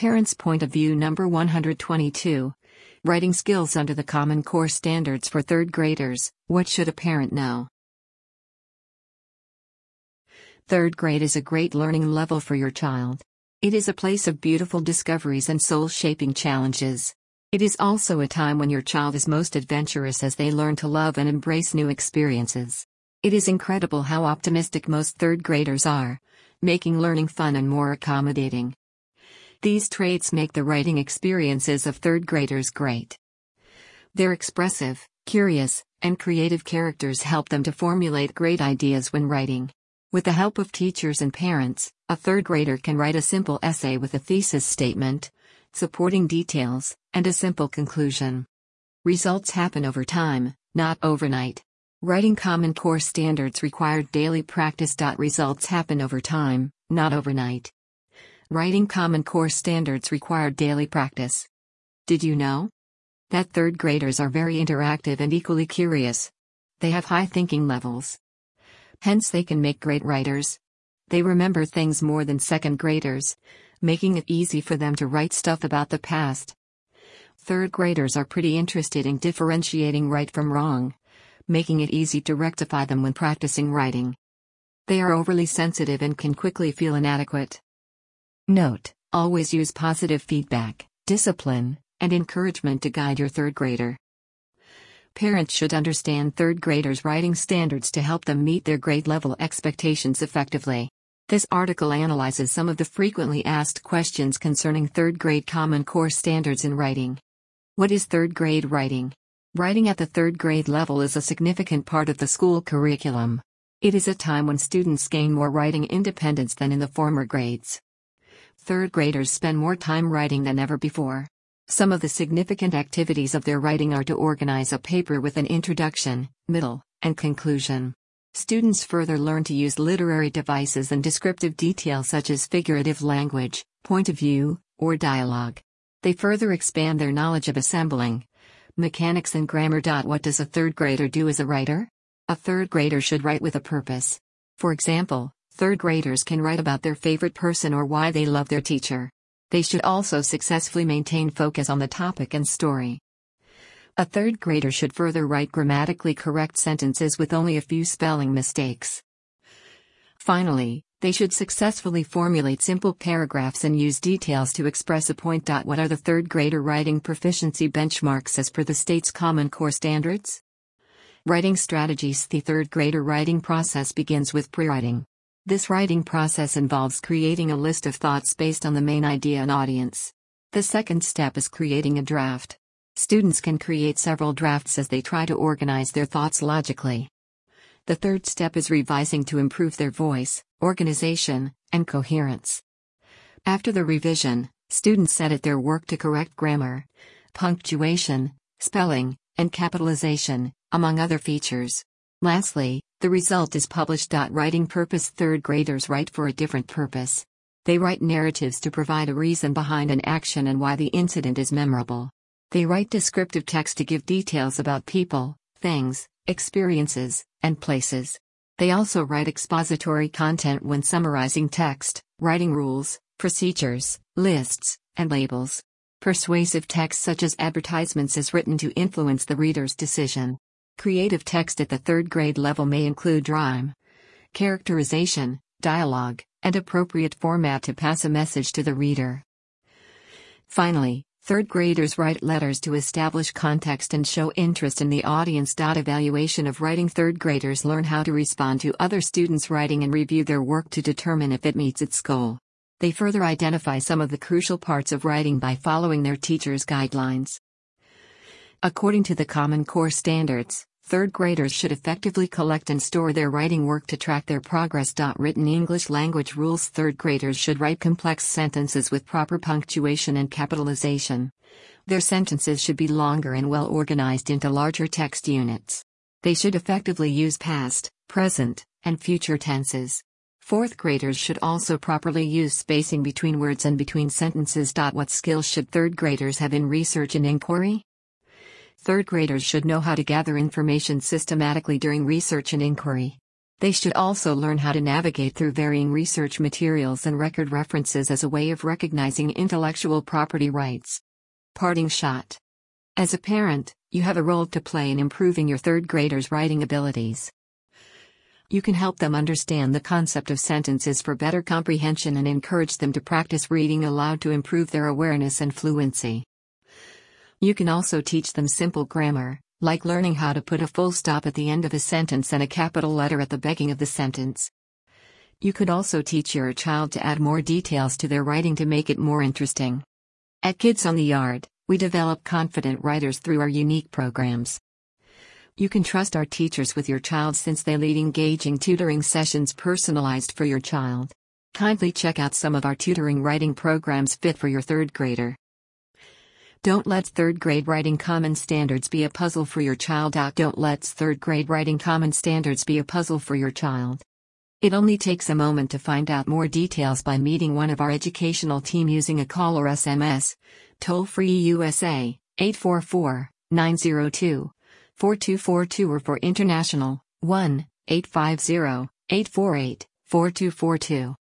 Parents' Point of View Number 122 Writing Skills Under the Common Core Standards for Third Graders What should a parent know? Third grade is a great learning level for your child. It is a place of beautiful discoveries and soul shaping challenges. It is also a time when your child is most adventurous as they learn to love and embrace new experiences. It is incredible how optimistic most third graders are, making learning fun and more accommodating. These traits make the writing experiences of third graders great. Their expressive, curious, and creative characters help them to formulate great ideas when writing. With the help of teachers and parents, a third grader can write a simple essay with a thesis statement, supporting details, and a simple conclusion. Results happen over time, not overnight. Writing Common Core standards required daily practice. Results happen over time, not overnight. Writing Common Core standards required daily practice. Did you know? That third graders are very interactive and equally curious. They have high thinking levels. Hence, they can make great writers. They remember things more than second graders, making it easy for them to write stuff about the past. Third graders are pretty interested in differentiating right from wrong, making it easy to rectify them when practicing writing. They are overly sensitive and can quickly feel inadequate. Note always use positive feedback, discipline, and encouragement to guide your third grader. Parents should understand third graders' writing standards to help them meet their grade level expectations effectively. This article analyzes some of the frequently asked questions concerning third grade Common Core standards in writing. What is third grade writing? Writing at the third grade level is a significant part of the school curriculum. It is a time when students gain more writing independence than in the former grades. Third graders spend more time writing than ever before. Some of the significant activities of their writing are to organize a paper with an introduction, middle, and conclusion. Students further learn to use literary devices and descriptive detail such as figurative language, point of view, or dialogue. They further expand their knowledge of assembling, mechanics, and grammar. What does a third grader do as a writer? A third grader should write with a purpose. For example, third graders can write about their favorite person or why they love their teacher. They should also successfully maintain focus on the topic and story. A third grader should further write grammatically correct sentences with only a few spelling mistakes. Finally, they should successfully formulate simple paragraphs and use details to express a point. What are the third grader writing proficiency benchmarks as per the state's Common Core standards? Writing strategies The third grader writing process begins with pre writing. This writing process involves creating a list of thoughts based on the main idea and audience. The second step is creating a draft. Students can create several drafts as they try to organize their thoughts logically. The third step is revising to improve their voice, organization, and coherence. After the revision, students edit their work to correct grammar, punctuation, spelling, and capitalization, among other features. Lastly, the result is published. Writing purpose Third graders write for a different purpose. They write narratives to provide a reason behind an action and why the incident is memorable. They write descriptive text to give details about people, things, experiences, and places. They also write expository content when summarizing text, writing rules, procedures, lists, and labels. Persuasive text such as advertisements is written to influence the reader's decision. Creative text at the third grade level may include rhyme, characterization, dialogue, and appropriate format to pass a message to the reader. Finally, third graders write letters to establish context and show interest in the audience. Evaluation of writing Third graders learn how to respond to other students' writing and review their work to determine if it meets its goal. They further identify some of the crucial parts of writing by following their teacher's guidelines. According to the Common Core standards, Third graders should effectively collect and store their writing work to track their progress. Written English language rules Third graders should write complex sentences with proper punctuation and capitalization. Their sentences should be longer and well organized into larger text units. They should effectively use past, present, and future tenses. Fourth graders should also properly use spacing between words and between sentences. What skills should third graders have in research and inquiry? Third graders should know how to gather information systematically during research and inquiry. They should also learn how to navigate through varying research materials and record references as a way of recognizing intellectual property rights. Parting shot. As a parent, you have a role to play in improving your third graders' writing abilities. You can help them understand the concept of sentences for better comprehension and encourage them to practice reading aloud to improve their awareness and fluency. You can also teach them simple grammar, like learning how to put a full stop at the end of a sentence and a capital letter at the beginning of the sentence. You could also teach your child to add more details to their writing to make it more interesting. At Kids on the Yard, we develop confident writers through our unique programs. You can trust our teachers with your child since they lead engaging tutoring sessions personalized for your child. Kindly check out some of our tutoring writing programs fit for your third grader. Don't let third grade writing common standards be a puzzle for your child. Don't let third grade writing common standards be a puzzle for your child. It only takes a moment to find out more details by meeting one of our educational team using a call or SMS. Toll free USA 844 902 4242 or for international 1 850 848 4242.